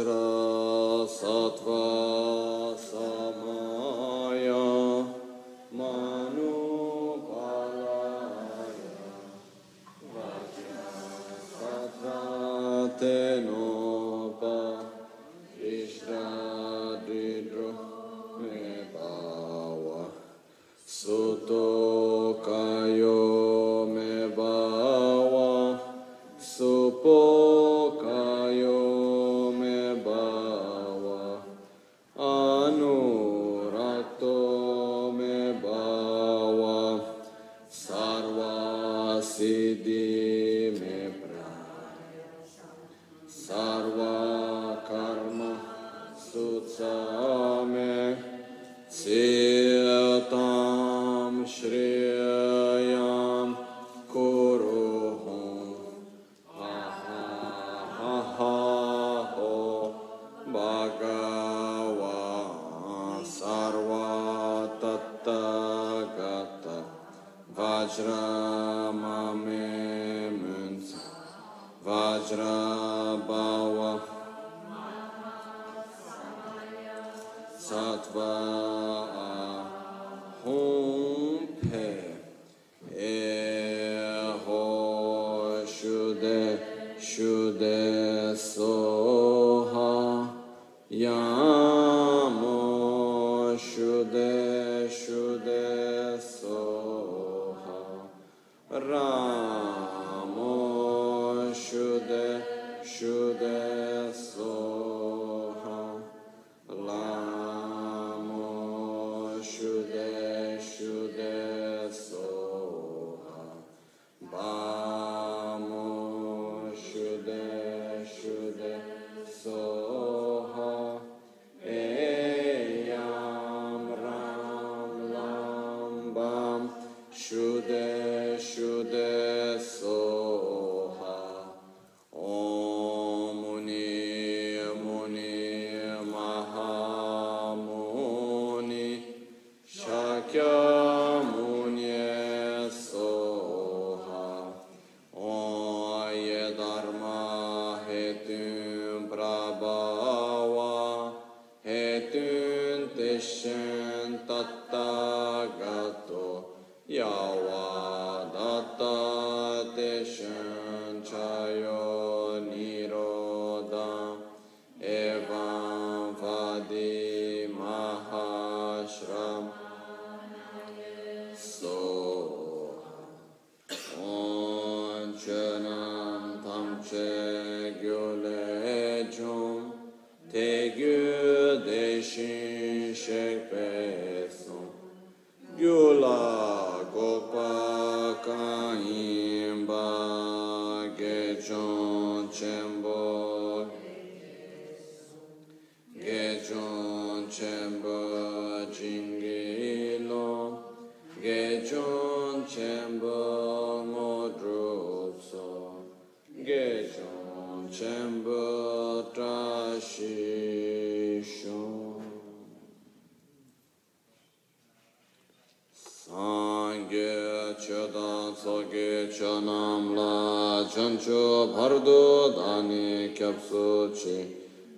Vajra Shude Gechon Chembo Trashishon Sangye Chodan Soge Chonam La Chancho Bhardo Dani Kyapso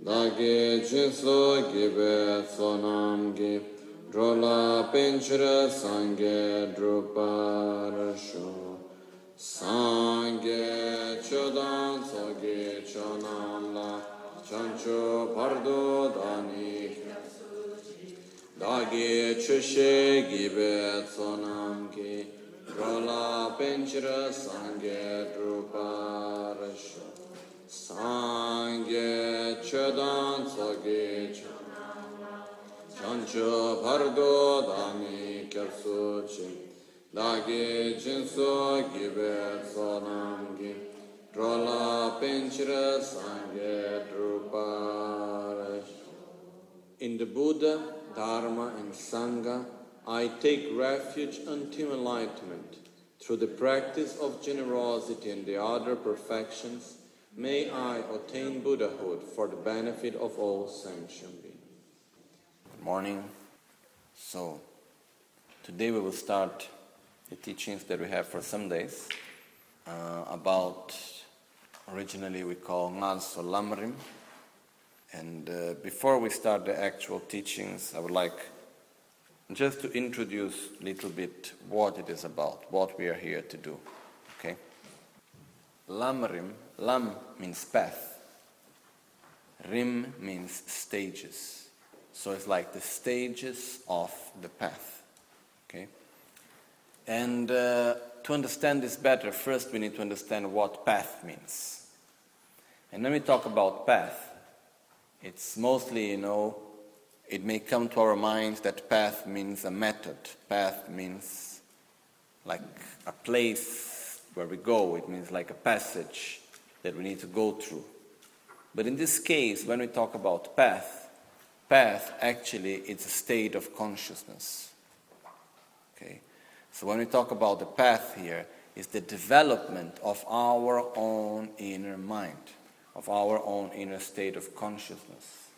Dagi Jinso Gibe Sonam Gi. Drola Pinchra Sangye Sangye sancho pardodanih dagi chushe gibe tsonamki rola penchira sangye druparasho sangye chodan tsogi chancho pardodanih kersuchi dagi jinso gibe tsonamki sangye In the Buddha, Dharma, and Sangha, I take refuge until enlightenment. Through the practice of generosity and the other perfections, may I attain Buddhahood for the benefit of all sentient beings. Good morning. So, today we will start the teachings that we have for some days uh, about, originally we call Ngalso Lamrim, And uh, before we start the actual teachings, I would like just to introduce a little bit what it is about, what we are here to do. Okay? Lamrim, lam means path. Rim means stages. So it's like the stages of the path. Okay? And uh, to understand this better, first we need to understand what path means. And when we talk about path, it's mostly, you know, it may come to our minds that path means a method. Path means like a place where we go. It means like a passage that we need to go through. But in this case, when we talk about path, path actually it's a state of consciousness. So when we talk about the path here, is the development of our own inner mind, of our own inner state of consciousness.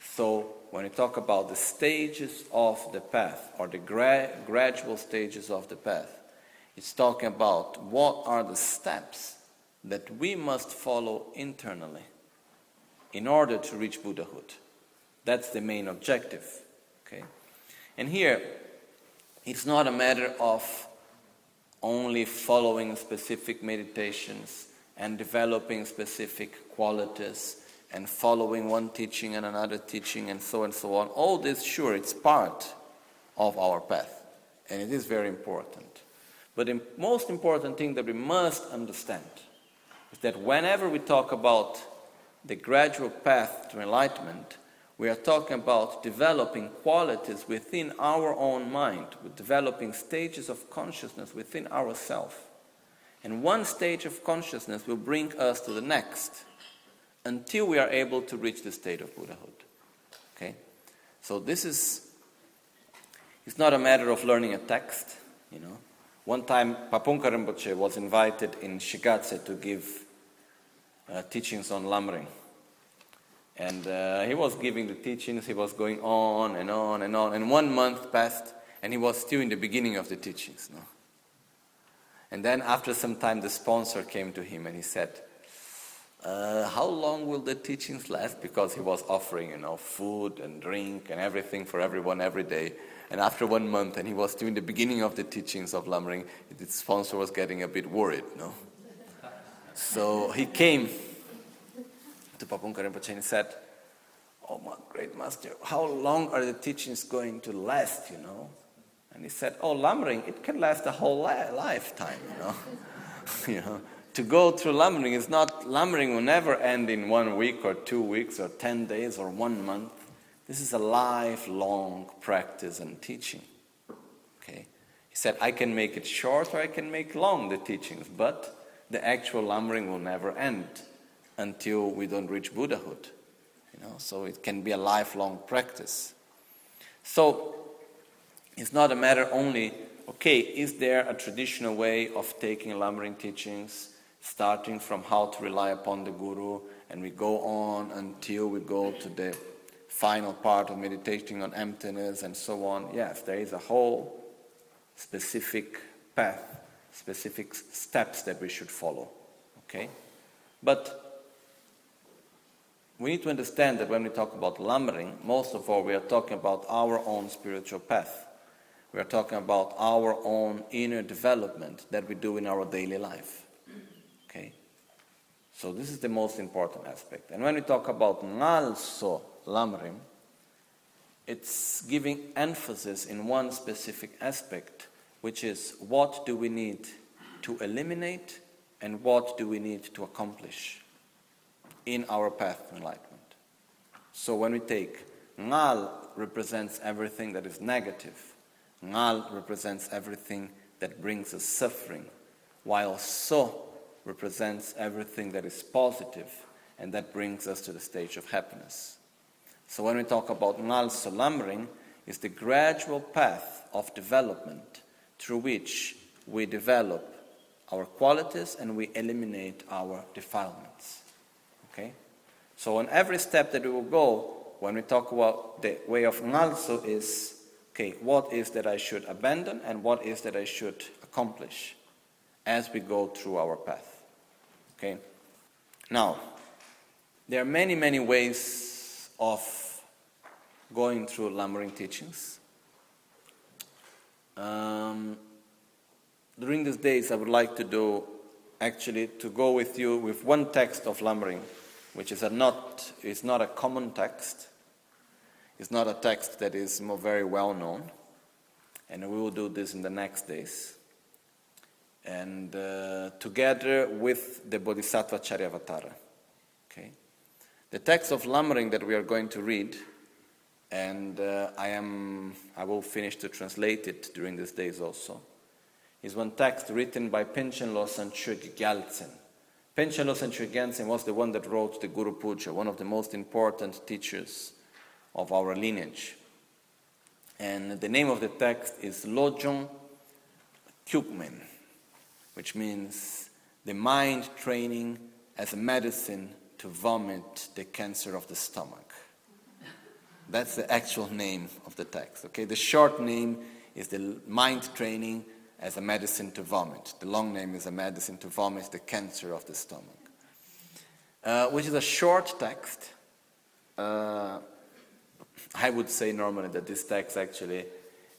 So when we talk about the stages of the path, or the gra- gradual stages of the path, it's talking about what are the steps that we must follow internally in order to reach Buddhahood. That's the main objective. Okay? And here, it's not a matter of only following specific meditations and developing specific qualities and following one teaching and another teaching and so and so on. All this, sure, it's part of our path, and it is very important. But the most important thing that we must understand is that whenever we talk about the gradual path to enlightenment, we are talking about developing qualities within our own mind, developing stages of consciousness within ourselves. And one stage of consciousness will bring us to the next until we are able to reach the state of Buddhahood. Okay? So this is it's not a matter of learning a text, you know. One time Pabongka Rinpoche was invited in Shigatse to give uh, teachings on Lamrim. And uh, he was giving the teachings, he was going on and on and on. And one month passed, and he was still in the beginning of the teachings. No? And then, after some time, the sponsor came to him and he said, uh, How long will the teachings last? Because he was offering, you know, food and drink and everything for everyone every day. And after one month, and he was still in the beginning of the teachings of Lamrim, the sponsor was getting a bit worried, no? So he came to Rinpoche said, Oh, my great master, how long are the teachings going to last, you know? And he said, Oh, Lamrim, it can last a whole li- lifetime, you know? you know? To go through Lamrim is not, Lamrim will never end in one week or two weeks or 10 days or one month. This is a lifelong practice and teaching. Okay? He said, I can make it short or I can make long the teachings, but the actual Lamrim will never end until we don't reach Buddhahood. You know, so it can be a lifelong practice. So it's not a matter only, okay, is there a traditional way of taking Lamrim teachings, starting from how to rely upon the Guru, and we go on until we go to the final part of meditating on emptiness and so on. Yes, there is a whole specific path, specific steps that we should follow. Okay? But we need to understand that when we talk about Lamrim, most of all, we are talking about our own spiritual path. We are talking about our own inner development that we do in our daily life. Okay? So this is the most important aspect. And when we talk about Ngalso Lamrim, it's giving emphasis in one specific aspect, which is what do we need to eliminate and what do we need to accomplish in our path to enlightenment. So when we take Ngal represents everything that is negative. Ngal represents everything that brings us suffering, while So represents everything that is positive and that brings us to the stage of happiness. So when we talk about Ngalso Lamrim, is the gradual path of development through which we develop our qualities and we eliminate our defilements. Okay? So on every step that we will go, when we talk about the way of Ngalso is, okay, what is that I should abandon and what is that I should accomplish as we go through our path. Okay? Now, there are many, many ways of going through Lamrim teachings. Um, during these days, I would like to do actually to go with you with one text of Lamrim, which is a not is not a common text. It's not a text that is very well known, and we will do this in the next days. And uh, together with the Bodhisattva Charyavatara. Okay, the text of Lamrim that we are going to read and uh, I am I will finish to translate it during these days also. Is one text written by Panchen Losang Chög Panchen Losang was the one that wrote the Guru Puja, one of the most important teachers of our lineage. And the name of the text is Lojong Kyukmen, which means the mind training as a medicine to vomit the cancer of the stomach. That's the actual name of the text. Okay, the short name is the mind training as a medicine to vomit. The long name is a medicine to vomit the cancer of the stomach, uh, which is a short text. Uh, I would say normally that this text actually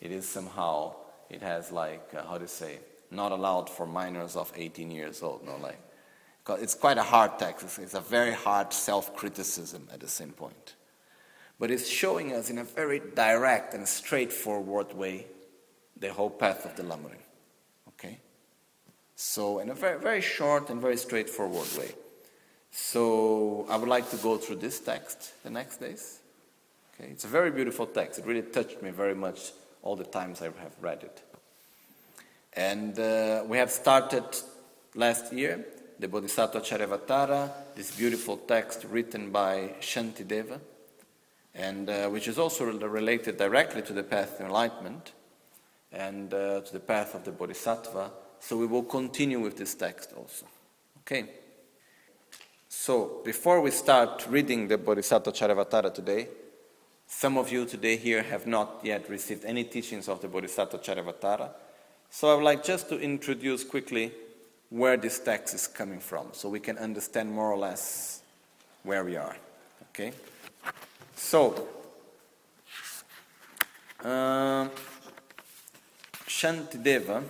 it is somehow it has like uh, how to say not allowed for minors of 18 years old. No, like it's quite a hard text. It's, it's a very hard self-criticism at the same point but it's showing us in a very direct and straightforward way the whole path of the Lamrim. So, in a very, very short and very straightforward way. So, I would like to go through this text the next days. Okay? It's a very beautiful text. It really touched me very much all the times I have read it. And uh, we have started last year the Bodhisattva Charyavatara, this beautiful text written by Shantideva and uh, which is also related directly to the path of enlightenment and uh, to the path of the bodhisattva. So we will continue with this text also. Okay? So before we start reading the Bodhisattva Charyavatara today, some of you today here have not yet received any teachings of the Bodhisattva Charyavatara. So I would like just to introduce quickly where this text is coming from so we can understand more or less where we are. Okay? So, uh, Shantideva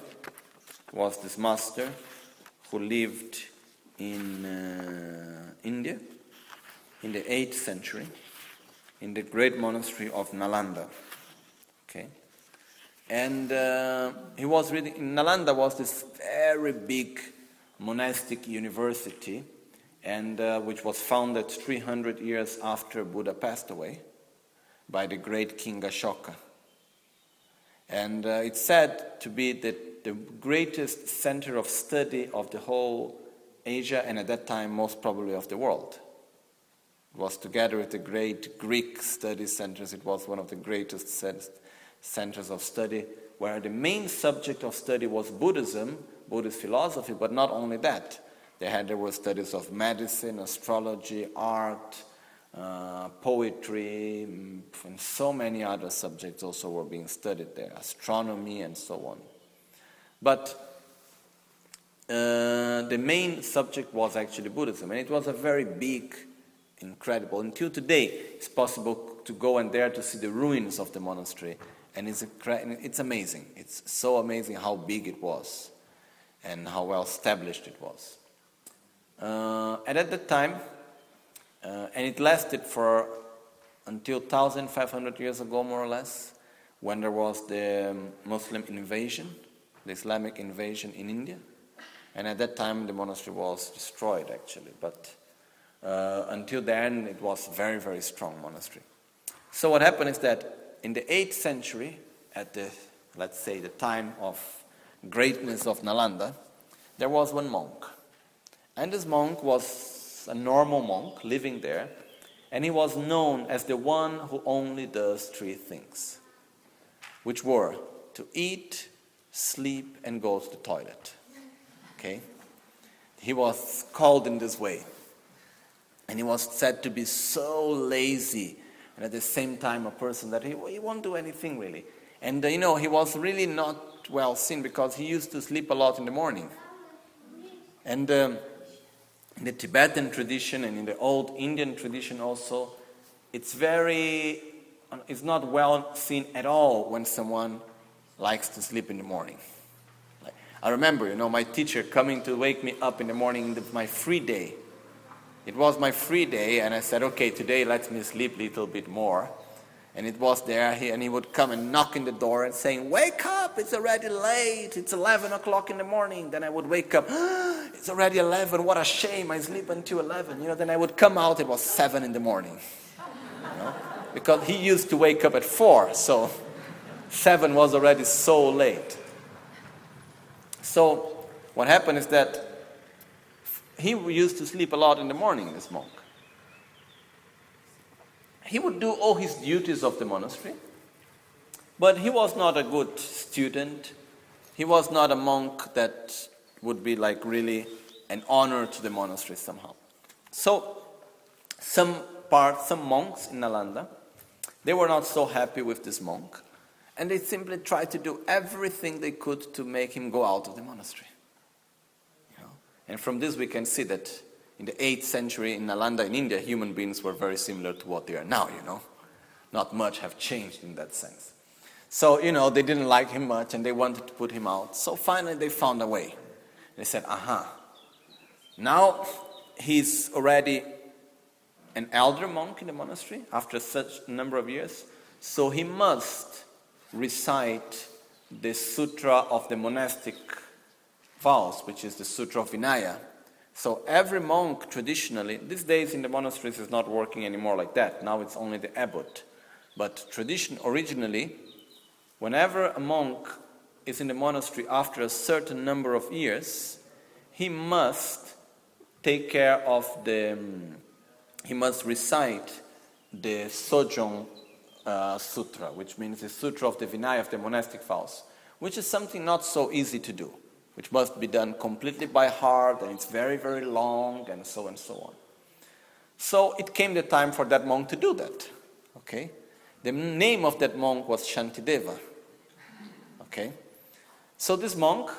was this master who lived in uh, India in the 8th century in the great monastery of Nalanda. Okay? And uh, he was reading, Nalanda was this very big monastic university and uh, which was founded 300 years after Buddha passed away by the great King Ashoka. And uh, it's said to be the, the greatest center of study of the whole Asia and at that time, most probably of the world. It was together with the great Greek study centers, it was one of the greatest centers of study where the main subject of study was Buddhism, Buddhist philosophy, but not only that. They had there were studies of medicine, astrology, art, uh, poetry, mm, and so many other subjects also were being studied there, astronomy and so on. But uh, the main subject was actually Buddhism, and it was a very big, incredible. Until today, it's possible to go and there to see the ruins of the monastery, and it's, it's amazing. It's so amazing how big it was and how well established it was. Uh, and at that time, uh, and it lasted for until 1500 years ago, more or less, when there was the Muslim invasion, the Islamic invasion in India. And at that time, the monastery was destroyed, actually. But uh, until then, it was very, very strong monastery. So what happened is that in the 8th century, at the, let's say, the time of greatness of Nalanda, there was one monk and this monk was a normal monk living there, and he was known as the one who only does three things, which were to eat, sleep, and go to the toilet. Okay? He was called in this way. And he was said to be so lazy and at the same time a person that he, he won't do anything really. And uh, you know, he was really not well seen because he used to sleep a lot in the morning. And um, in the Tibetan tradition and in the old Indian tradition also, it's very, it's not well seen at all when someone likes to sleep in the morning. Like, I remember, you know, my teacher coming to wake me up in the morning, my free day. It was my free day, and I said, okay, today let me sleep a little bit more. And it was there, and he would come and knock in the door and saying, Wake up, it's already late, it's 11 o'clock in the morning. Then I would wake up, it's already 11, what a shame, I sleep until 11. You know, then I would come out, it was 7 in the morning. You know? Because he used to wake up at 4, so 7 was already so late. So what happened is that he used to sleep a lot in the morning, this monk. He would do all his duties of the monastery, but he was not a good student. He was not a monk that would be like really an honor to the monastery somehow. So, some part, some monks in Nalanda, they were not so happy with this monk, and they simply tried to do everything they could to make him go out of the monastery. You know? And from this, we can see that in the 8th century in Nalanda in India, human beings were very similar to what they are now, you know. Not much have changed in that sense. So, you know, they didn't like him much and they wanted to put him out. So finally they found a way. They said, aha, now he's already an elder monk in the monastery after such a number of years. So he must recite the Sutra of the monastic vows, which is the Sutra of Vinaya so every monk traditionally, these days in the monasteries is not working anymore like that. Now it's only the abbot. But tradition originally, whenever a monk is in the monastery after a certain number of years, he must take care of the, he must recite the Sojong uh, Sutra, which means the Sutra of the Vinaya of the monastic vows, which is something not so easy to do which must be done completely by heart, and it's very, very long, and so and so on. So it came the time for that monk to do that. Okay? The name of that monk was Shantideva. Okay? So this monk,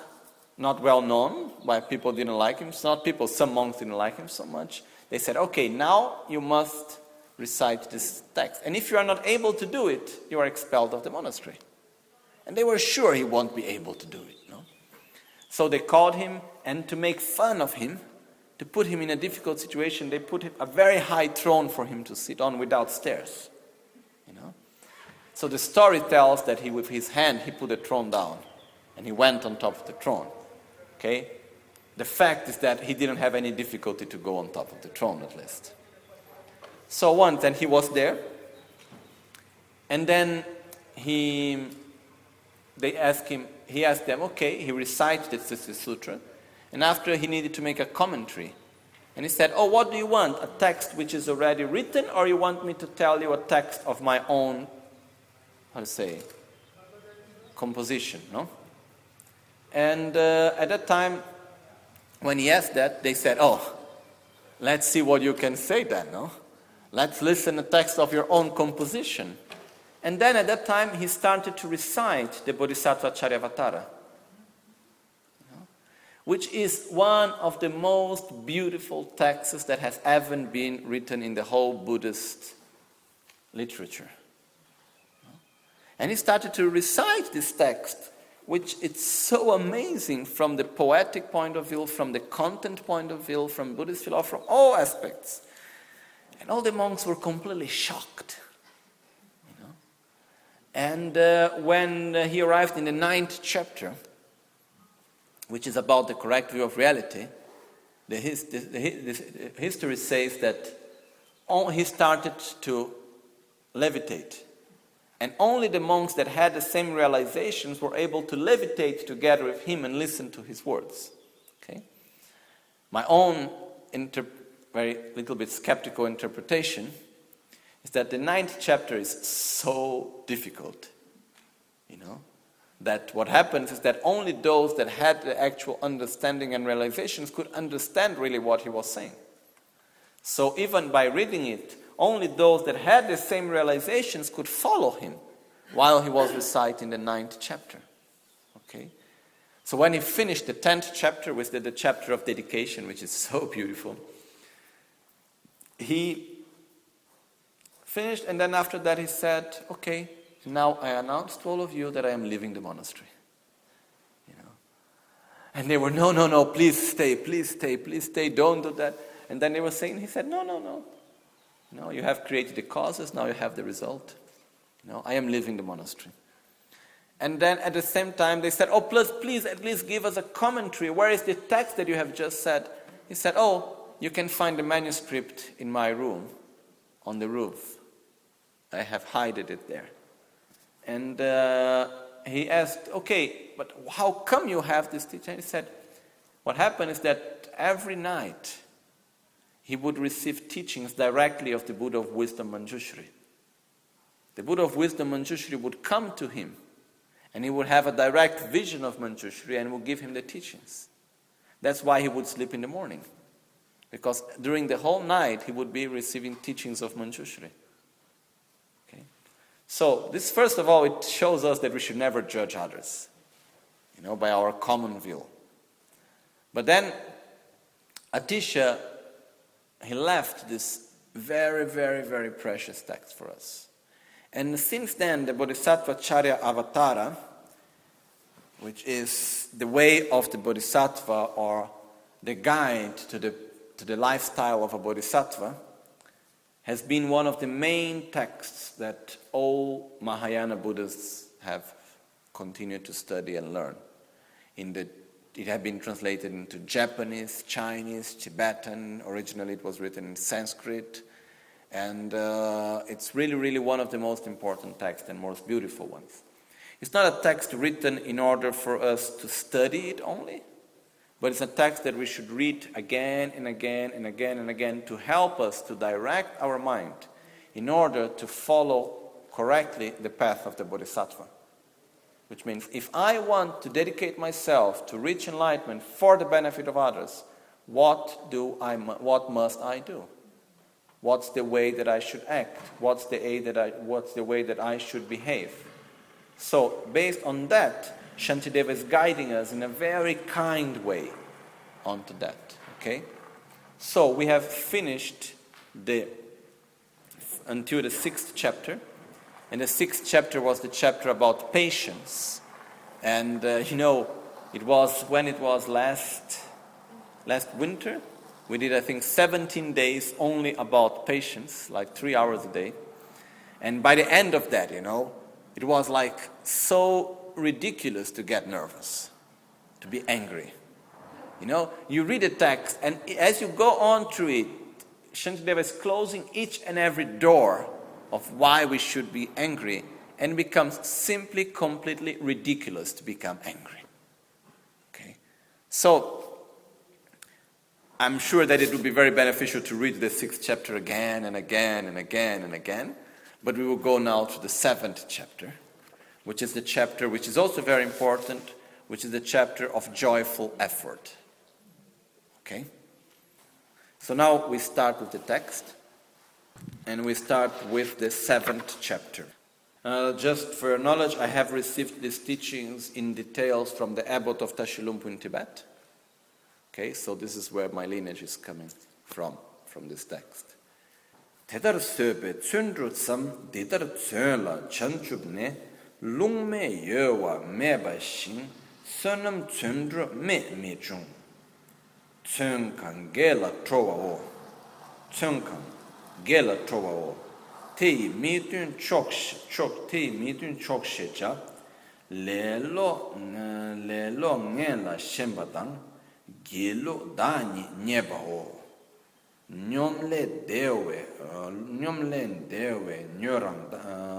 not well known, why people didn't like him, not people, some monks didn't like him so much. They said, okay, now you must recite this text. And if you are not able to do it, you are expelled of the monastery. And they were sure he won't be able to do it. So they called him, and to make fun of him, to put him in a difficult situation, they put a very high throne for him to sit on without stairs. You know? So the story tells that he, with his hand, he put the throne down, and he went on top of the throne. Okay? The fact is that he didn't have any difficulty to go on top of the throne, at least. So once, and he was there, and then he, they asked him, he asked them, okay, he recited the Sisi Sutra, and after he needed to make a commentary. And he said, Oh, what do you want? A text which is already written, or you want me to tell you a text of my own, how to say, composition, no? And uh, at that time, when he asked that, they said, Oh, let's see what you can say then, no? Let's listen a text of your own composition. And then at that time, he started to recite the Bodhisattva Charyavatara, which is one of the most beautiful texts that has ever been written in the whole Buddhist literature. And he started to recite this text, which is so amazing from the poetic point of view, from the content point of view, from Buddhist philosophy, from all aspects. And all the monks were completely shocked. You know? And uh, when he arrived in the ninth chapter, which is about the correct view of reality, the, his, the, the, the history says that all, he started to levitate. And only the monks that had the same realizations were able to levitate together with him and listen to his words. Okay? My own inter- very little bit skeptical interpretation is that the ninth chapter is so difficult, you know, that what happens is that only those that had the actual understanding and realizations could understand really what he was saying. So even by reading it, only those that had the same realizations could follow him while he was reciting the ninth chapter. Okay? So when he finished the tenth chapter, which is the chapter of dedication, which is so beautiful, he Finished, and then after that he said, Okay, now I announce to all of you that I am leaving the monastery. You know. And they were, No, no, no, please stay, please stay, please stay, don't do that. And then they were saying, He said, No, no, no. No, you have created the causes, now you have the result. No, I am leaving the monastery. And then at the same time, they said, Oh, please, please at least give us a commentary. Where is the text that you have just said? He said, Oh, you can find the manuscript in my room on the roof. I have hidden it there. And uh, he asked, Okay, but how come you have this teaching? He said, What happened is that every night he would receive teachings directly of the Buddha of Wisdom Manjushri. The Buddha of Wisdom Manjushri would come to him and he would have a direct vision of Manjushri and would give him the teachings. That's why he would sleep in the morning. Because during the whole night he would be receiving teachings of Manjushri. Okay? So, this first of all, it shows us that we should never judge others, you know, by our common view. But then, Atisha, he left this very, very, very precious text for us. And since then, the Bodhisattva Charya Avatara, which is the way of the Bodhisattva or the guide to the, to the lifestyle of a Bodhisattva, has been one of the main texts that all Mahayana Buddhists have continued to study and learn. In the, it had been translated into Japanese, Chinese, Tibetan. Originally, it was written in Sanskrit and uh, it's really, really one of the most important texts and most beautiful ones. It's not a text written in order for us to study it only, but it's a text that we should read again and again and again and again to help us to direct our mind in order to follow correctly the path of the Bodhisattva. Which means if I want to dedicate myself to reach enlightenment for the benefit of others, what, do I, what must I do? What's the way that I should act? What's the, that I, what's the way that I should behave? So, based on that, Shantideva is guiding us in a very kind way onto that. Okay? So, we have finished the until the sixth chapter. And the sixth chapter was the chapter about patience. And uh, you know, it was when it was last last winter we did, I think, 17 days only about patience, like three hours a day. And by the end of that, you know, it was like so ridiculous to get nervous, to be angry. You know, you read a text, and as you go on through it, Shantideva is closing each and every door of why we should be angry, and it becomes simply completely ridiculous to become angry. Okay? So, I'm sure that it would be very beneficial to read the sixth chapter again and again and again and again. But we will go now to the seventh chapter, which is the chapter which is also very important, which is the chapter of joyful effort. Okay? So now we start with the text, and we start with the seventh chapter. Uh, just for your knowledge, I have received these teachings in details from the abbot of Tashilhunpo in Tibet. Okay, so this is where my lineage is coming from, from this text. Tedar söbe tsundru didar tsönla chanchubne lungme yewa meba shing sanam tsundra me me chung. Tsung kan ge la trowa wo. Tsung kan ge la trowa wo. Te mi tun chok chok te mi tun chok she cha. Le lo le lo nge la shem ba dang ge lo da ni ne ba wo. Nyom le dewe nyom le dewe nyorang da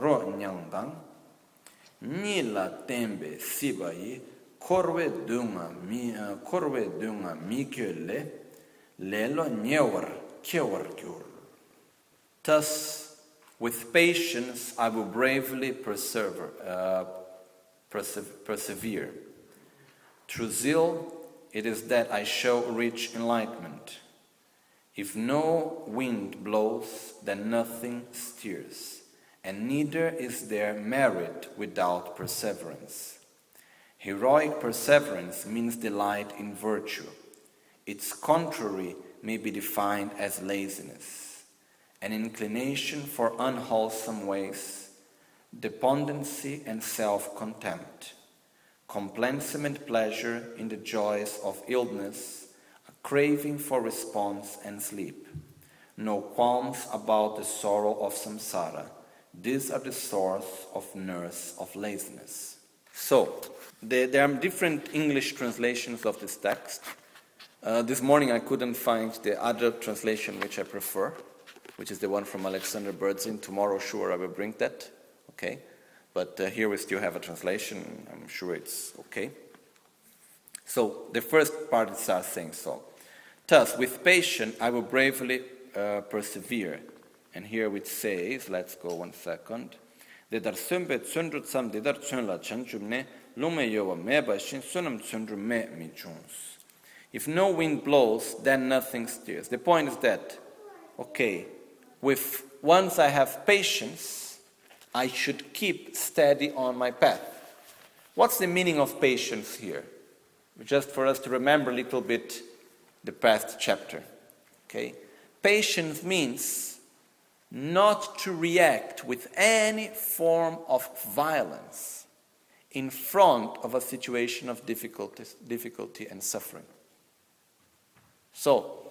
ro nyang dang ni la tembe yi korwe dunga mi korwe dunga mi nyewar kyur. Thus with patience i will bravely persevere uh, persevere. Through zeal, it is that I show rich enlightenment. If no wind blows, then nothing steers, and neither is there merit without perseverance. Heroic perseverance means delight in virtue. Its contrary may be defined as laziness. an inclination for unwholesome ways, despondency and self contempt, complacent pleasure in the joys of illness, a craving for response and sleep, no qualms about the sorrow of samsara. These are the source of nurse of laziness. So, there, there are different English translations of this text. Uh, this morning I couldn't find the other translation which I prefer which is the one from Alexander Berzin. Tomorrow, sure, I will bring that. Okay? But uh, here we still have a translation. I'm sure it's okay. So the first part our saying so. Thus, with patience, I will bravely uh, persevere. And here it says, let's go one second. Dedar sömbe tsundru tsam dedar tsönla chanchumne lume yowa meba shin sunam tsundru me mi If no wind blows, then nothing stirs. The point is that, okay, with once I have patience, I should keep steady on my path. What's the meaning of patience here? Just for us to remember a little bit the past chapter. Okay? Patience means not to react with any form of violence in front of a situation of difficulty and suffering. So,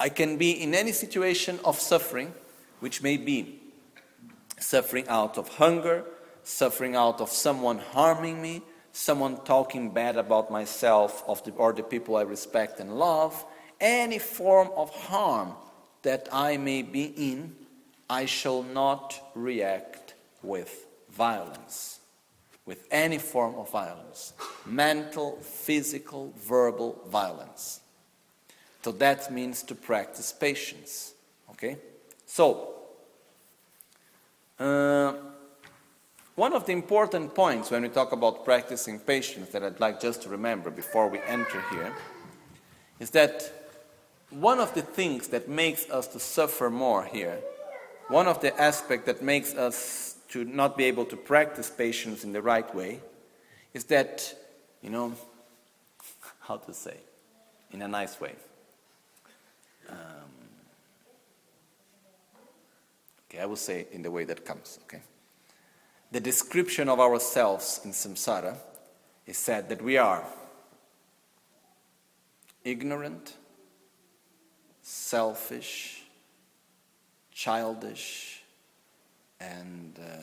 I can be in any situation of suffering, which may be suffering out of hunger, suffering out of someone harming me, someone talking bad about myself or the people I respect and love, any form of harm that I may be in, I shall not react with violence, with any form of violence mental, physical, verbal violence. So that means to practice patience. Okay? So, uh, one of the important points when we talk about practicing patience that I'd like just to remember before we enter here is that one of the things that makes us to suffer more here, one of the aspects that makes us to not be able to practice patience in the right way, is that, you know, how to say, in a nice way. Um, okay, I will say in the way that comes, okay? The description of ourselves in samsara is said that we are ignorant, selfish, childish, and uh,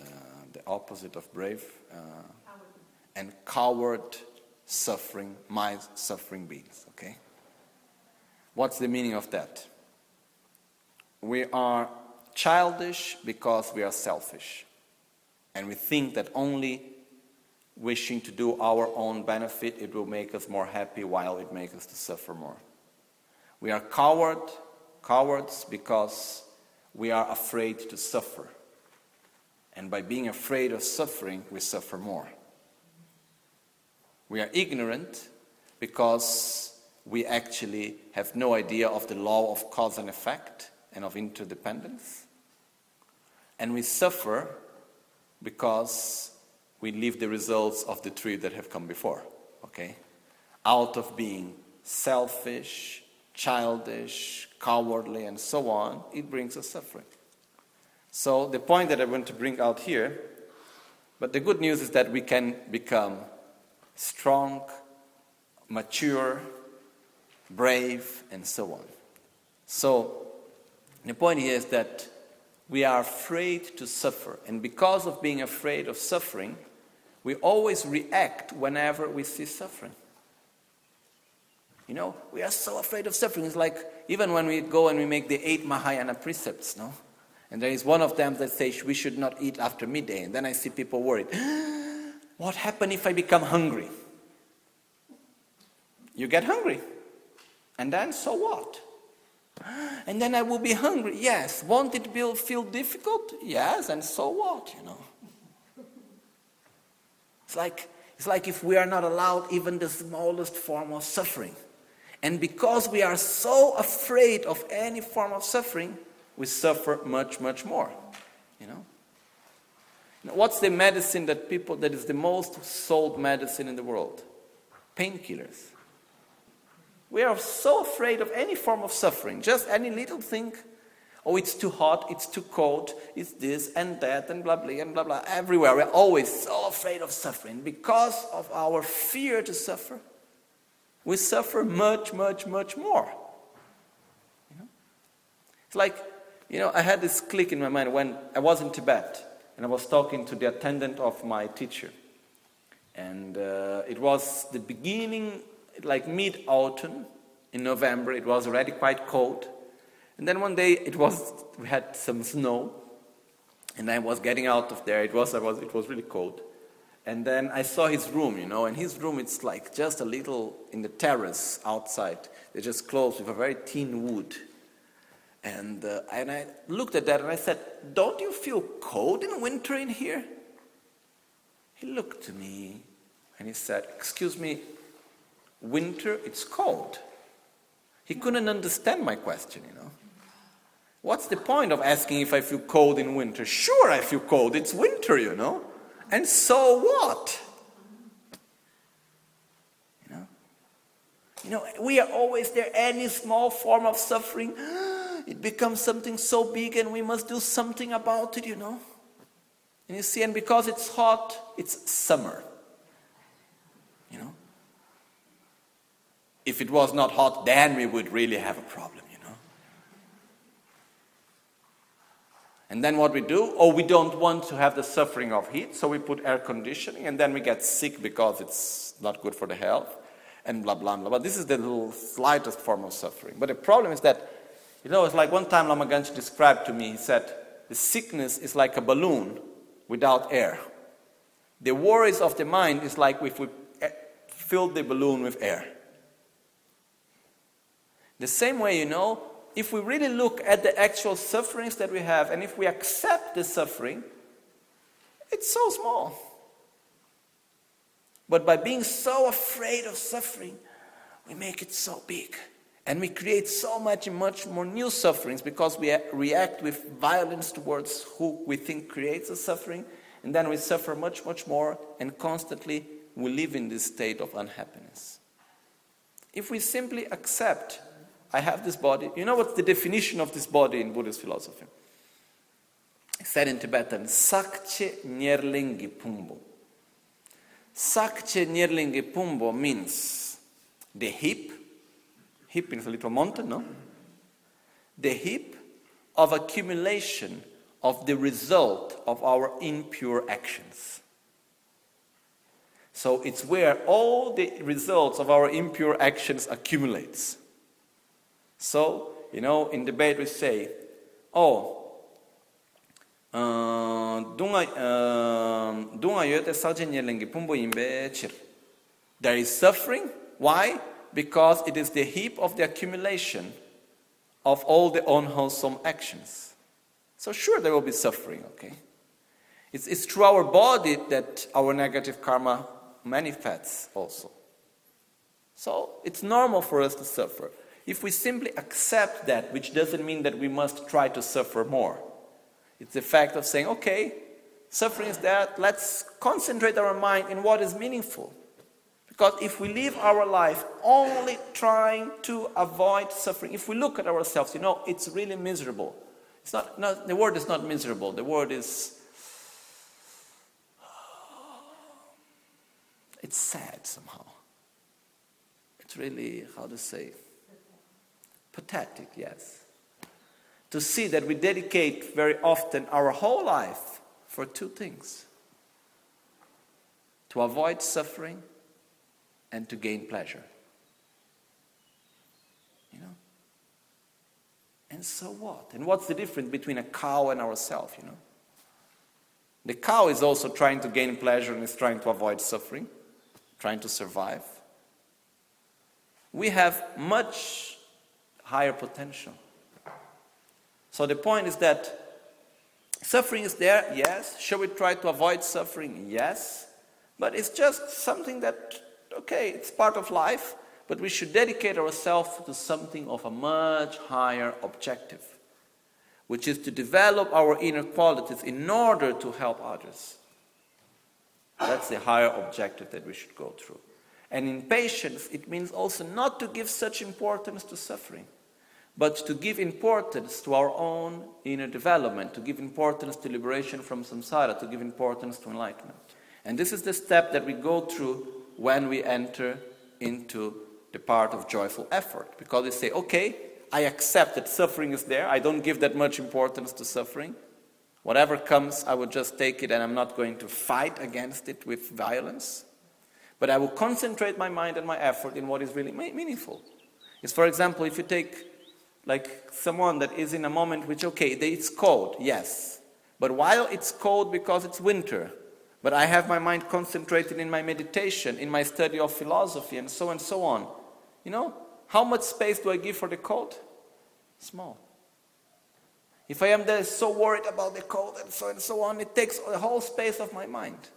the opposite of brave, uh, and coward, suffering, my suffering beings, okay? What's the meaning of that? We are childish because we are selfish. And we think that only wishing to do our own benefit, it will make us more happy while it makes us to suffer more. We are coward, cowards because we are afraid to suffer. And by being afraid of suffering, we suffer more. We are ignorant because we actually have no idea of the law of cause and effect and of interdependence. And we suffer because we live the results of the three that have come before, okay? Out of being selfish, childish, cowardly, and so on, it brings us suffering. So, the point that I want to bring out here, but the good news is that we can become strong, mature, brave, and so on. So, the point here is that we are afraid to suffer, and because of being afraid of suffering, we always react whenever we see suffering. You know, we are so afraid of suffering. It's like even when we go and we make the eight Mahayana precepts, no? And there is one of them that says we should not eat after midday. And then I see people worried. what happens if I become hungry? You get hungry. And then, so what? And then I will be hungry. Yes. Won't it be, feel difficult? Yes. And so what, you know? It's like, it's like if we are not allowed even the smallest form of suffering. And because we are so afraid of any form of suffering, we suffer much, much more. You know? What's the medicine that people, that is the most sold medicine in the world? Painkillers. We are so afraid of any form of suffering, just any little thing. Oh, it's too hot, it's too cold, it's this and that and blah blah and blah blah. Everywhere we're always so afraid of suffering because of our fear to suffer. We suffer much, much, much more. You know? It's like, you know, I had this click in my mind when I was in Tibet and I was talking to the attendant of my teacher. And uh, it was the beginning, like mid autumn in November. It was already quite cold. And then one day it was, we had some snow. And I was getting out of there. It was, I was, it was really cold. And then I saw his room, you know, and his room, it's like just a little in the terrace outside. They just closed with a very thin wood. And, uh, and I looked at that and I said, Don't you feel cold in winter in here? He looked to me and he said, Excuse me, winter, it's cold. He couldn't understand my question, you know. What's the point of asking if I feel cold in winter? Sure, I feel cold. It's winter, you know. And so what? You know? You know, we are always there, any small form of suffering, it becomes something so big and we must do something about it, you know. And you see, and because it's hot, it's summer. You know? If it was not hot, then we would really have a problem. And then what we do, oh, we don't want to have the suffering of heat, so we put air conditioning, and then we get sick because it's not good for the health, and blah, blah, blah. But this is the little slightest form of suffering. But the problem is that, you know, it's like one time Lama Gangchen described to me, he said, the sickness is like a balloon without air. The worries of the mind is like if we eh, fill the balloon with air. The same way, you know, if we really look at the actual sufferings that we have and if we accept the suffering, it's so small. But by being so afraid of suffering, we make it so big. And we create so much much more new sufferings because we react with violence towards who we think creates the suffering. And then we suffer much, much more, and constantly we live in this state of unhappiness. If we simply accept I have this body. You know what's the definition of this body in Buddhist philosophy? It's said in Tibetan, Sakche Nyerlingi Pumbo. Sakche Nyerlingi Pumbo means the hip. Hip is a little mountain, no? The hip of accumulation of the result of our impure actions. So it's where all the results of our impure actions accumulates. So, you know, in debate we say, oh, uh, there is suffering. Why? Because it is the heap of the accumulation of all the unwholesome actions. So, sure, there will be suffering, okay? It's, it's through our body that our negative karma manifests also. So, it's normal for us to suffer. If we simply accept that, which doesn't mean that we must try to suffer more, it's the fact of saying, okay, suffering is that, let's concentrate our mind in what is meaningful. Because if we live our life only trying to avoid suffering, if we look at ourselves, you know, it's really miserable. It's not, not the word is not miserable, the word is. It's sad somehow. It's really, how to say, Pathetic, yes. To see that we dedicate very often our whole life for two things to avoid suffering and to gain pleasure. You know? And so what? And what's the difference between a cow and ourselves, you know? The cow is also trying to gain pleasure and is trying to avoid suffering, trying to survive. We have much higher potential. So the point is that suffering is there, yes. Shall we try to avoid suffering? Yes. But it's just something that, okay, it's part of life, but we should dedicate ourselves to something of a much higher objective, which is to develop our inner qualities in order to help others. That's the higher objective that we should go through. And in patience, it means also not to give such importance to suffering but to give importance to our own inner development, to give importance to liberation from samsara, to give importance to enlightenment. And this is the step that we go through when we enter into the part of joyful effort. Because we say, okay, I accept that suffering is there, I don't give that much importance to suffering. Whatever comes, I will just take it and I'm not going to fight against it with violence. But I will concentrate my mind and my effort in what is really meaningful. It's, for example, if you take like someone that is in a moment which, okay, it's cold, yes. But while it's cold because it's winter, but I have my mind concentrated in my meditation, in my study of philosophy, and so and so on. You know, how much space do I give for the cold? Small. If I am there so worried about the cold and so and so on, it takes the whole space of my mind.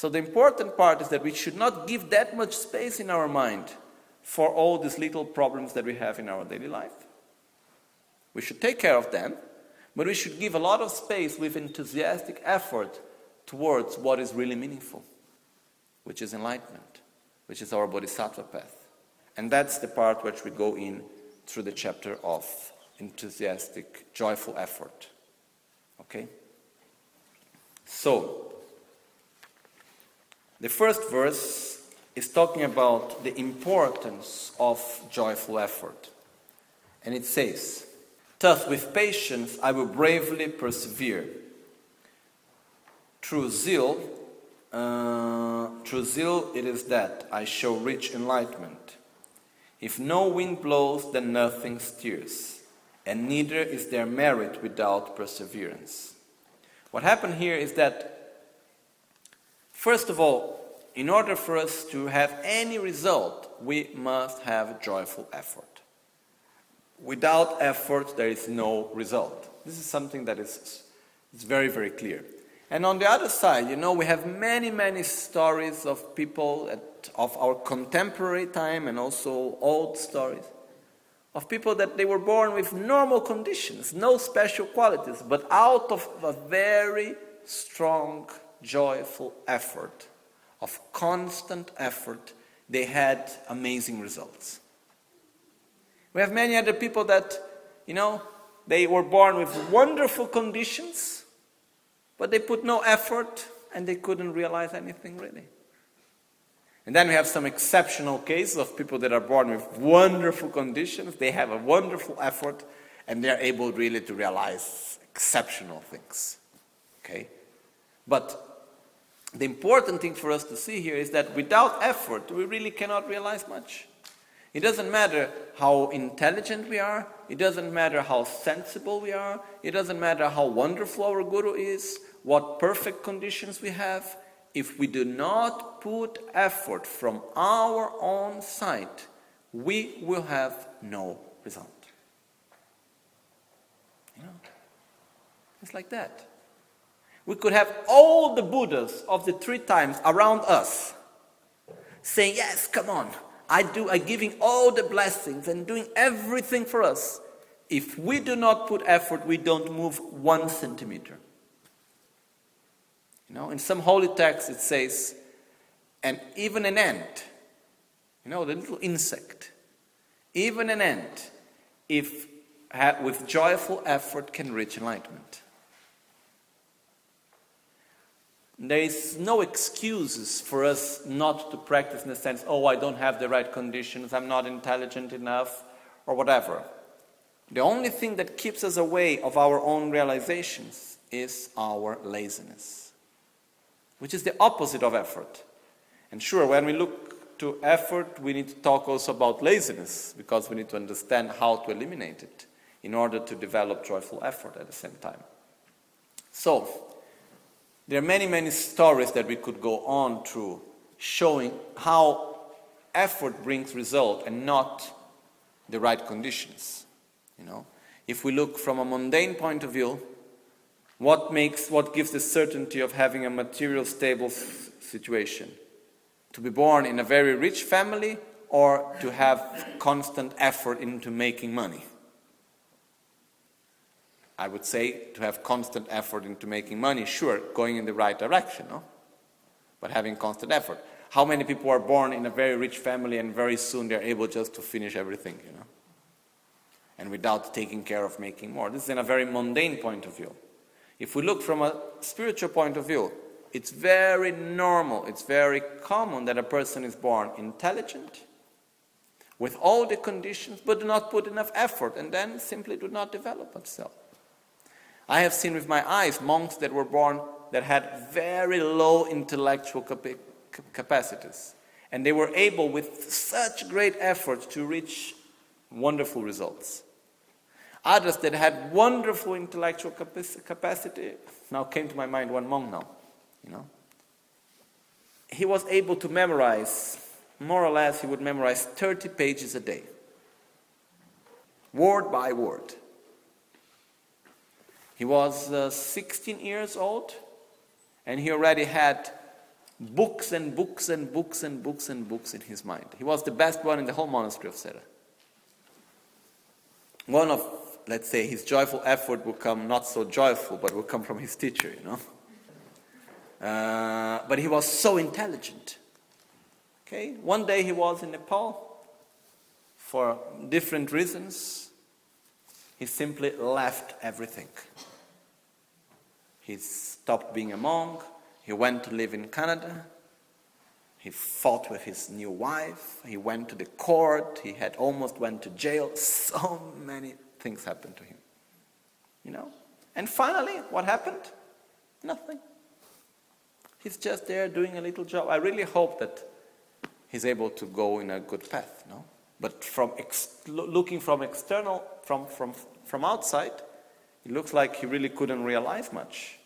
So the important part is that we should not give that much space in our mind for all these little problems that we have in our daily life. We should take care of them, but we should give a lot of space with enthusiastic effort towards what is really meaningful, which is enlightenment, which is our bodhisattva path. And that's the part which we go in through the chapter of enthusiastic, joyful effort. Okay? So, the first verse is talking about the importance of joyful effort. And it says, Thus, with patience, I will bravely persevere. Through zeal, uh, through zeal, it is that I show rich enlightenment. If no wind blows, then nothing steers, and neither is there merit without perseverance. What happened here is that, first of all, in order for us to have any result, we must have joyful effort. Without effort, there is no result. This is something that is, is very, very clear. And on the other side, you know, we have many, many stories of people at, of our contemporary time and also old stories of people that they were born with normal conditions, no special qualities, but out of a very strong, joyful effort of constant effort, they had amazing results. We have many other people that, you know, they were born with wonderful conditions, but they put no effort and they couldn't realize anything really. And then we have some exceptional cases of people that are born with wonderful conditions, they have a wonderful effort, and they're able really to realize exceptional things. Okay? But the important thing for us to see here is that without effort, we really cannot realize much. It doesn't matter how intelligent we are, it doesn't matter how sensible we are, it doesn't matter how wonderful our Guru is, what perfect conditions we have. If we do not put effort from our own side, we will have no result. You know? It's like that we could have all the Buddhas of the three times around us saying, Yes, come on, I do, I'm giving all the blessings and doing everything for us. If we do not put effort, we don't move one centimeter. You know, in some holy texts it says, and even an ant, you know, the little insect, even an ant, if with joyful effort can reach enlightenment. There is no excuses for us not to practice in the sense, oh, I don't have the right conditions, I'm not intelligent enough, or whatever. The only thing that keeps us away of our own realizations is our laziness, which is the opposite of effort. And sure, when we look to effort, we need to talk also about laziness, because we need to understand how to eliminate it in order to develop joyful effort at the same time. So, there are many, many stories that we could go on through showing how effort brings result and not the right conditions. You know, if we look from a mundane point of view, what makes what gives the certainty of having a material stable situation? To be born in a very rich family or to have constant effort into making money? I would say to have constant effort into making money, sure, going in the right direction, no? But having constant effort. How many people are born in a very rich family and very soon they're able just to finish everything, you know? and without taking care of making more. This is in a very mundane point of view. If we look from a spiritual point of view, it's very normal, it's very common that a person is born intelligent, with all the conditions, but do not put enough effort, and then simply do not develop itself. I have seen with my eyes monks that were born that had very low intellectual capacities, and they were able, with such great effort, to reach wonderful results. Others that had wonderful intellectual capacity, now came to my mind one monk now, you know. He was able to memorize, more or less, he would memorize 30 pages a day, word by word. He was uh, 16 years old, and he already had books and books and books and books and books in his mind. He was the best one in the whole monastery of Sera. One of let's say, his joyful effort will come not so joyful, but will come from his teacher, you know. Uh, but he was so intelligent. Okay, one day he was in Nepal for different reasons. He simply left everything. He stopped being a monk. He went to live in Canada. He fought with his new wife. He went to the court. He had almost went to jail. So many things happened to him. You know? And finally, what happened? Nothing. He's just there doing a little job. I really hope that he's able to go in a good path, no? But from ex- looking from external, from, from, from outside, it looks like he really couldn't realize much.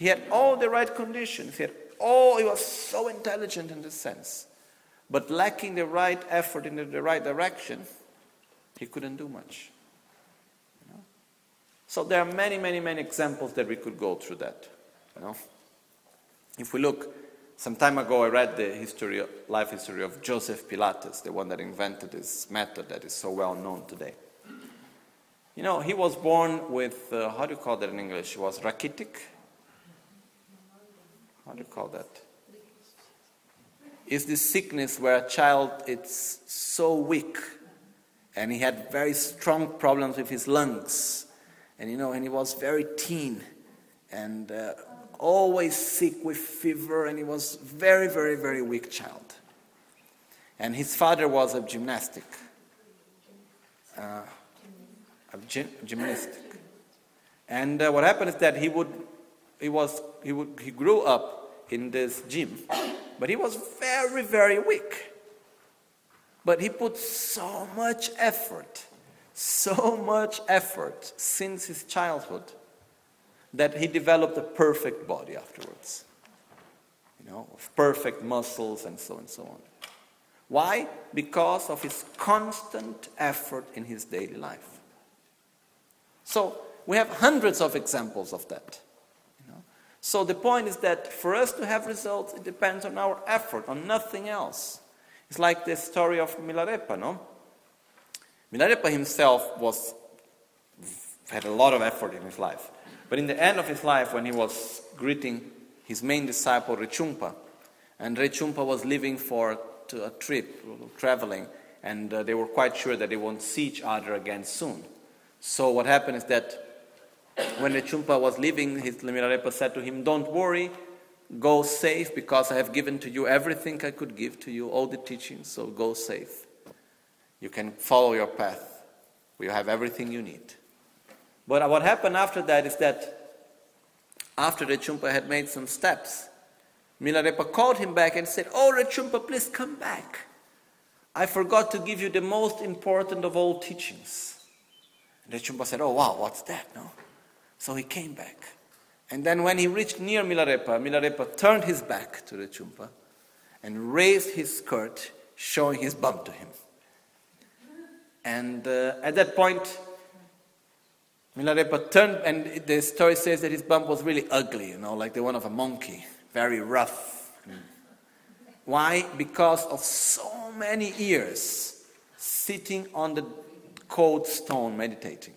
He had all the right conditions. He had all, he was so intelligent in this sense. But lacking the right effort in the, the right direction, he couldn't do much. You know? So there are many, many, many examples that we could go through that. You know? If we look, some time ago I read the history, life history of Joseph Pilates, the one that invented this method that is so well known today. You know, he was born with, uh, how do you call that in English? He was rachitic. How do you call that? Is this sickness where a child is so weak and he had very strong problems with his lungs. And you know, and he was very teen and uh, always sick with fever, and he was very, very, very weak child. And his father was a gymnastic, uh, a gym, gymnastic. And uh, what happened is that he would, he was, he would, he grew up in this gym, but he was very, very weak. But he put so much effort, so much effort since his childhood that he developed a perfect body afterwards. You know, of perfect muscles and so and so on. Why? Because of his constant effort in his daily life. So we have hundreds of examples of that. So the point is that for us to have results, it depends on our effort, on nothing else. It's like the story of Milarepa, no? Milarepa himself was had a lot of effort in his life. But in the end of his life, when he was greeting his main disciple, Rechungpa, and Rechungpa was leaving for a trip, traveling, and uh, they were quite sure that they won't see each other again soon. So what happened is that when Rechungpa was leaving, his Milarepa said to him, Don't worry, Go safe because I have given to you everything I could give to you, all the teachings, so go safe. You can follow your path. You have everything you need. But what happened after that is that after Rechungpa had made some steps, Milarepa called him back and said, Oh, Rechungpa, please come back. I forgot to give you the most important of all teachings. And Rechungpa said, Oh, wow, what's that? No? So he came back. And then when he reached near Milarepa, Milarepa turned his back to Rechungpa and raised his skirt, showing his bum to him. And uh, at that point, Milarepa turned, and the story says that his bump was really ugly, you know, like the one of a monkey, very rough. Why? Because of so many years sitting on the cold stone meditating.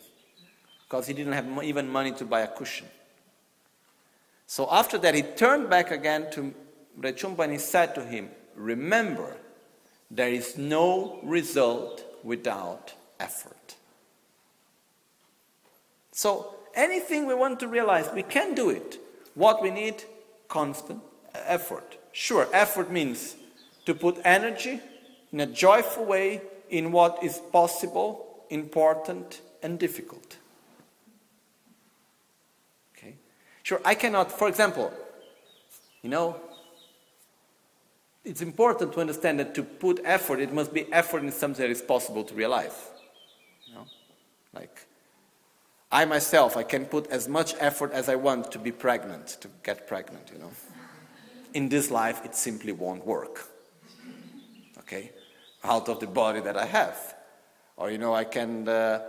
Because he didn't have even money to buy a cushion. So after that, he turned back again to Rechungpa and he said to him, Remember, there is no result without effort. So, anything we want to realize, we can do it. What we need? Constant effort. Sure, effort means to put energy in a joyful way in what is possible, important, and difficult. Okay? Sure, I cannot, for example, you know, it's important to understand that to put effort, it must be effort in something that is possible to realize. You know? Like, I myself, I can put as much effort as I want to be pregnant, to get pregnant, you know. In this life, it simply won't work. Okay? Out of the body that I have. Or, you know, I can, uh,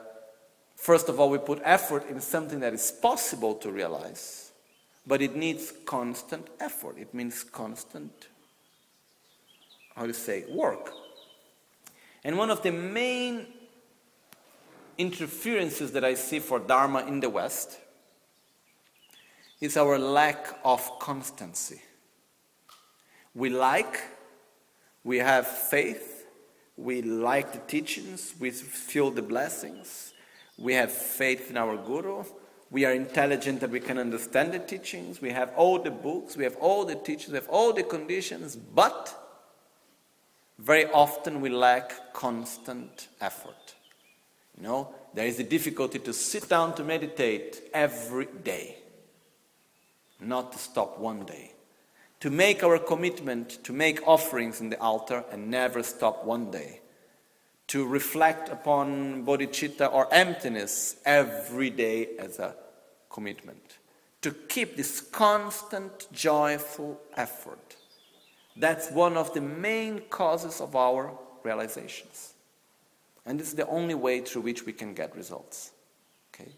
first of all, we put effort in something that is possible to realize, but it needs constant effort. It means constant how to say, work. And one of the main interferences that I see for Dharma in the West is our lack of constancy. We like, we have faith, we like the teachings, we feel the blessings, we have faith in our Guru, we are intelligent that we can understand the teachings, we have all the books, we have all the teachings, we have all the conditions, but very often we lack constant effort. You know, there is a difficulty to sit down to meditate every day, not to stop one day. To make our commitment to make offerings in the altar and never stop one day. To reflect upon bodhicitta or emptiness every day as a commitment. To keep this constant, joyful effort that's one of the main causes of our realizations. And is the only way through which we can get results. Okay?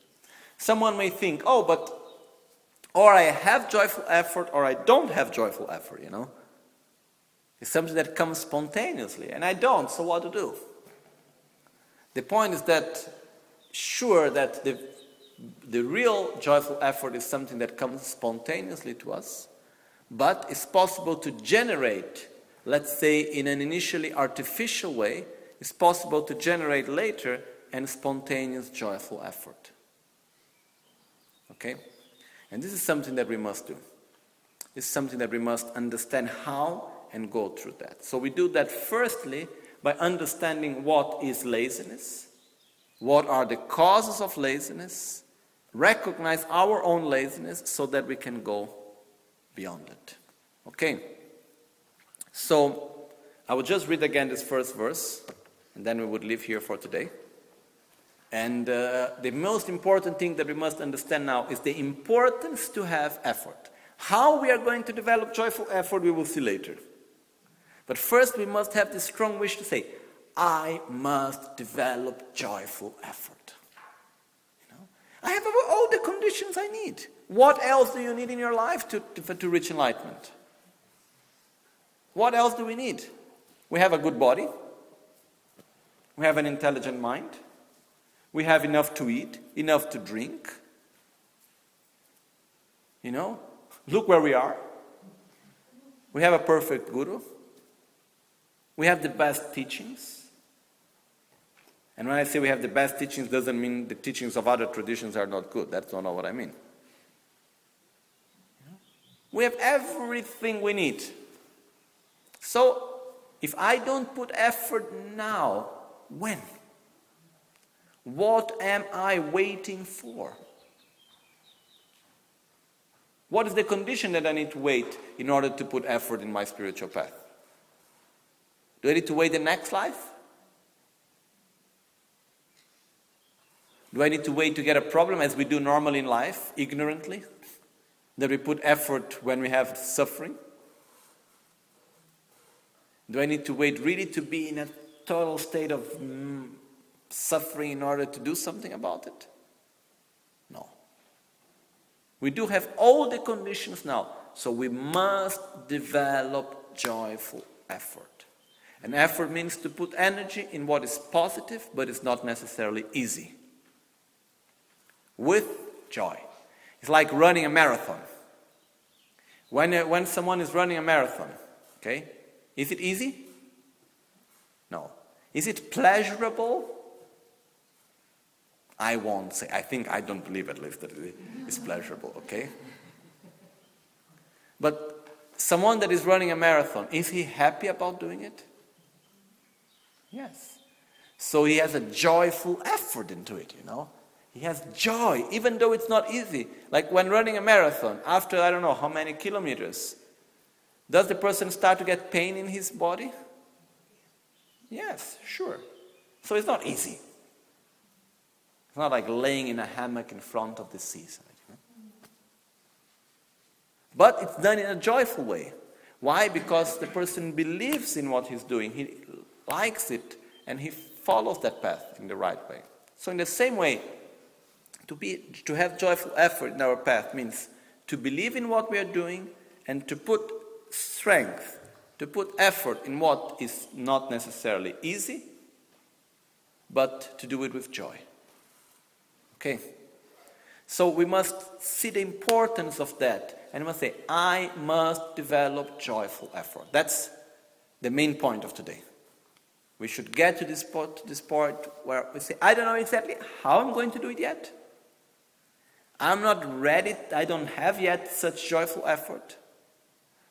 Someone may think, oh, but or I have joyful effort or I don't have joyful effort, you know. It's something that comes spontaneously, and I don't, so what to do? The point is that, sure, that the, the real joyful effort is something that comes spontaneously to us, but it's possible to generate, let's say in an initially artificial way, it's possible to generate later a spontaneous joyful effort. Okay? And this is something that we must do. It's something that we must understand how and go through that. So we do that firstly by understanding what is laziness, what are the causes of laziness, recognize our own laziness so that we can go beyond it. Okay? So, I will just read again this first verse, and then we would leave here for today. And uh, the most important thing that we must understand now is the importance to have effort. How we are going to develop joyful effort, we will see later. But first, we must have this strong wish to say, I must develop joyful effort. You know? I have all the conditions I need. What else do you need in your life to, to, to reach enlightenment? What else do we need? We have a good body. We have an intelligent mind. We have enough to eat, enough to drink. You know, look where we are. We have a perfect guru. We have the best teachings. And when I say we have the best teachings, doesn't mean the teachings of other traditions are not good. That's not what I mean. We have everything we need. So, if I don't put effort now, when? What am I waiting for? What is the condition that I need to wait in order to put effort in my spiritual path? Do I need to wait the next life? Do I need to wait to get a problem as we do normally in life, ignorantly? That we put effort when we have suffering? Do I need to wait really to be in a total state of mm, suffering in order to do something about it? No. We do have all the conditions now, so we must develop joyful effort. And effort means to put energy in what is positive, but it's not necessarily easy. With joy. It's like running a marathon. When, uh, when someone is running a marathon, okay, is it easy? No. Is it pleasurable? I won't say, I think I don't believe at least that it is pleasurable, okay? But someone that is running a marathon, is he happy about doing it? Yes. So he has a joyful effort into it, you know. He has joy, even though it's not easy. Like when running a marathon, after I don't know how many kilometers, does the person start to get pain in his body? Yes, sure. So it's not easy. It's not like laying in a hammock in front of the seaside. But it's done in a joyful way. Why? Because the person believes in what he's doing, he likes it, and he follows that path in the right way. So, in the same way, to, be, to have joyful effort in our path means to believe in what we are doing and to put strength, to put effort in what is not necessarily easy, but to do it with joy. Okay? So we must see the importance of that and we must say, I must develop joyful effort. That's the main point of today. We should get to this point, this point where we say, I don't know exactly how I'm going to do it yet. I'm not ready, I don't have yet such joyful effort.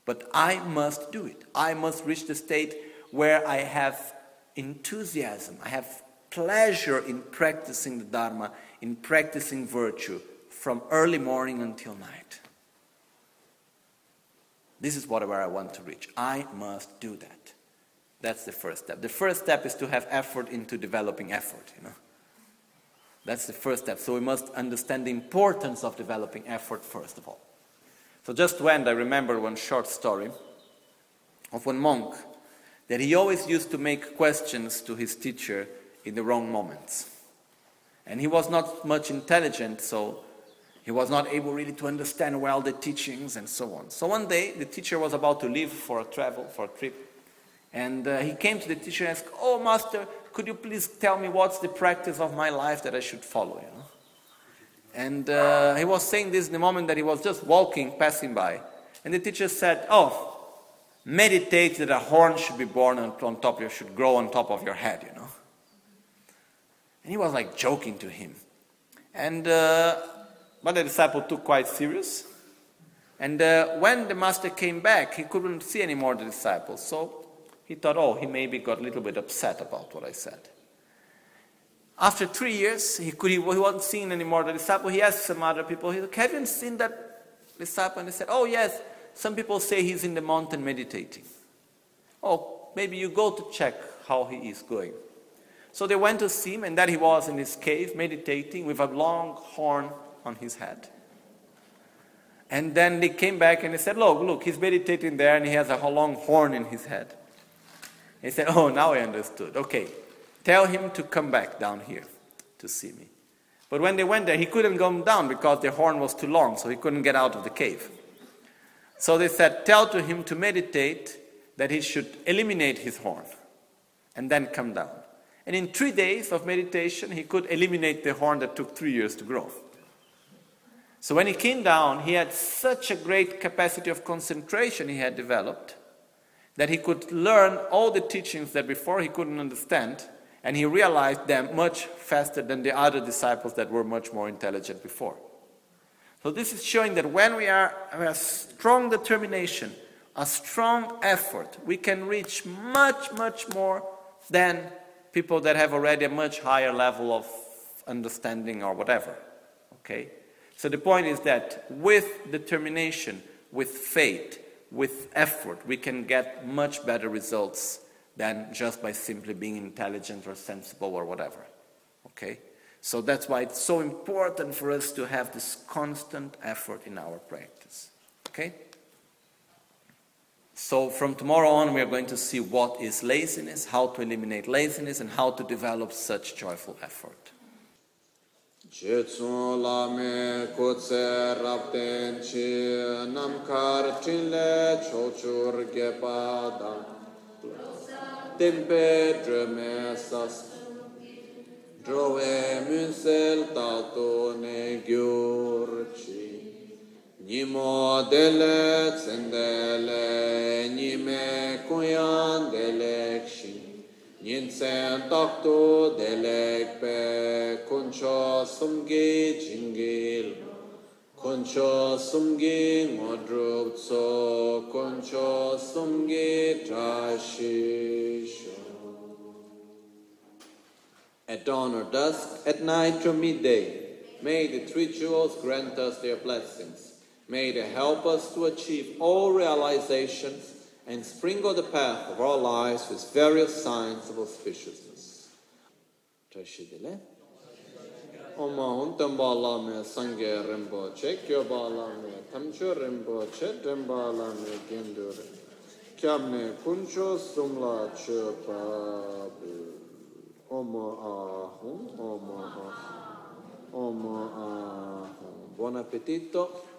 But I must do it. I must reach the state where I have enthusiasm, I have pleasure in practicing the Dharma, in practicing virtue from early morning until night. This is whatever I want to reach. I must do that. That's the first step. The first step is to have effort into developing effort, you know. That's the first step. So we must understand the importance of developing effort first of all. So just when I remember one short story of one monk that he always used to make questions to his teacher in the wrong moments. And he was not much intelligent, so he was not able really to understand well the teachings and so on. So one day, the teacher was about to leave for a travel, for a trip. And uh, he came to the teacher and asked, Oh, master, could you please tell me what's the practice of my life that I should follow? You know? And uh, he was saying this in the moment that he was just walking, passing by. And the teacher said, Oh, meditate that a horn should be born on, on top of you, should grow on top of your head, you know. And he was like joking to him. And uh, but the disciple took quite serious. And uh, when the master came back, he couldn't see any more the disciple. So he thought, oh, he maybe got a little bit upset about what I said. After three years, he, could, he wasn't seeing anymore the disciple. He asked some other people, he said, have you seen that disciple? And they said, oh, yes, some people say he's in the mountain meditating. Oh, maybe you go to check how he is going. So they went to see him, and there he was in his cave meditating with a long horn on his head. And then they came back and they said, Look, look, he's meditating there and he has a long horn in his head. He said, Oh, now I understood. Okay, tell him to come back down here to see me. But when they went there, he couldn't come down because the horn was too long, so he couldn't get out of the cave. So they said, Tell to him to meditate that he should eliminate his horn and then come down. And in three days of meditation, he could eliminate the horn that took three years to grow. So when he came down, he had such a great capacity of concentration he had developed that he could learn all the teachings that before he couldn't understand, and he realized them much faster than the other disciples that were much more intelligent before. So this is showing that when we are have strong determination, a strong effort, we can reach much, much more than people that have already a much higher level of understanding or whatever. Okay? So the point is that with determination, with faith, with effort, we can get much better results than just by simply being intelligent or sensible or whatever. Okay? So that's why it's so important for us to have this constant effort in our practice. Okay? So, from tomorrow on, we are going to see what is laziness, how to eliminate laziness, and how to develop such joyful effort. Jetsun lame rapten chi namkar chinle chochur gepa dang tempe dreme sas drove munsel tato ne gyur chi Nimo dele tsendele, nime kuyan dele kshin, ninse sen tak tu delek pe kuncho sumgi jingil kuncho sumgi ngodrup tso kuncho sumgi trashisho at dawn or dusk, at night or midday. May the jewels grant us their blessings. May they help us to achieve all realizations and sprinkle the path of our lives with various signs of auspiciousness. Trashidile. Oma huntam bala me sangye rimbo che, kyo bala me tamcho rimbo che, dem bala me gendure. Kyab me kuncho sumla che pa Omo ahum, omo ahum, omo ahum. Buon appetito.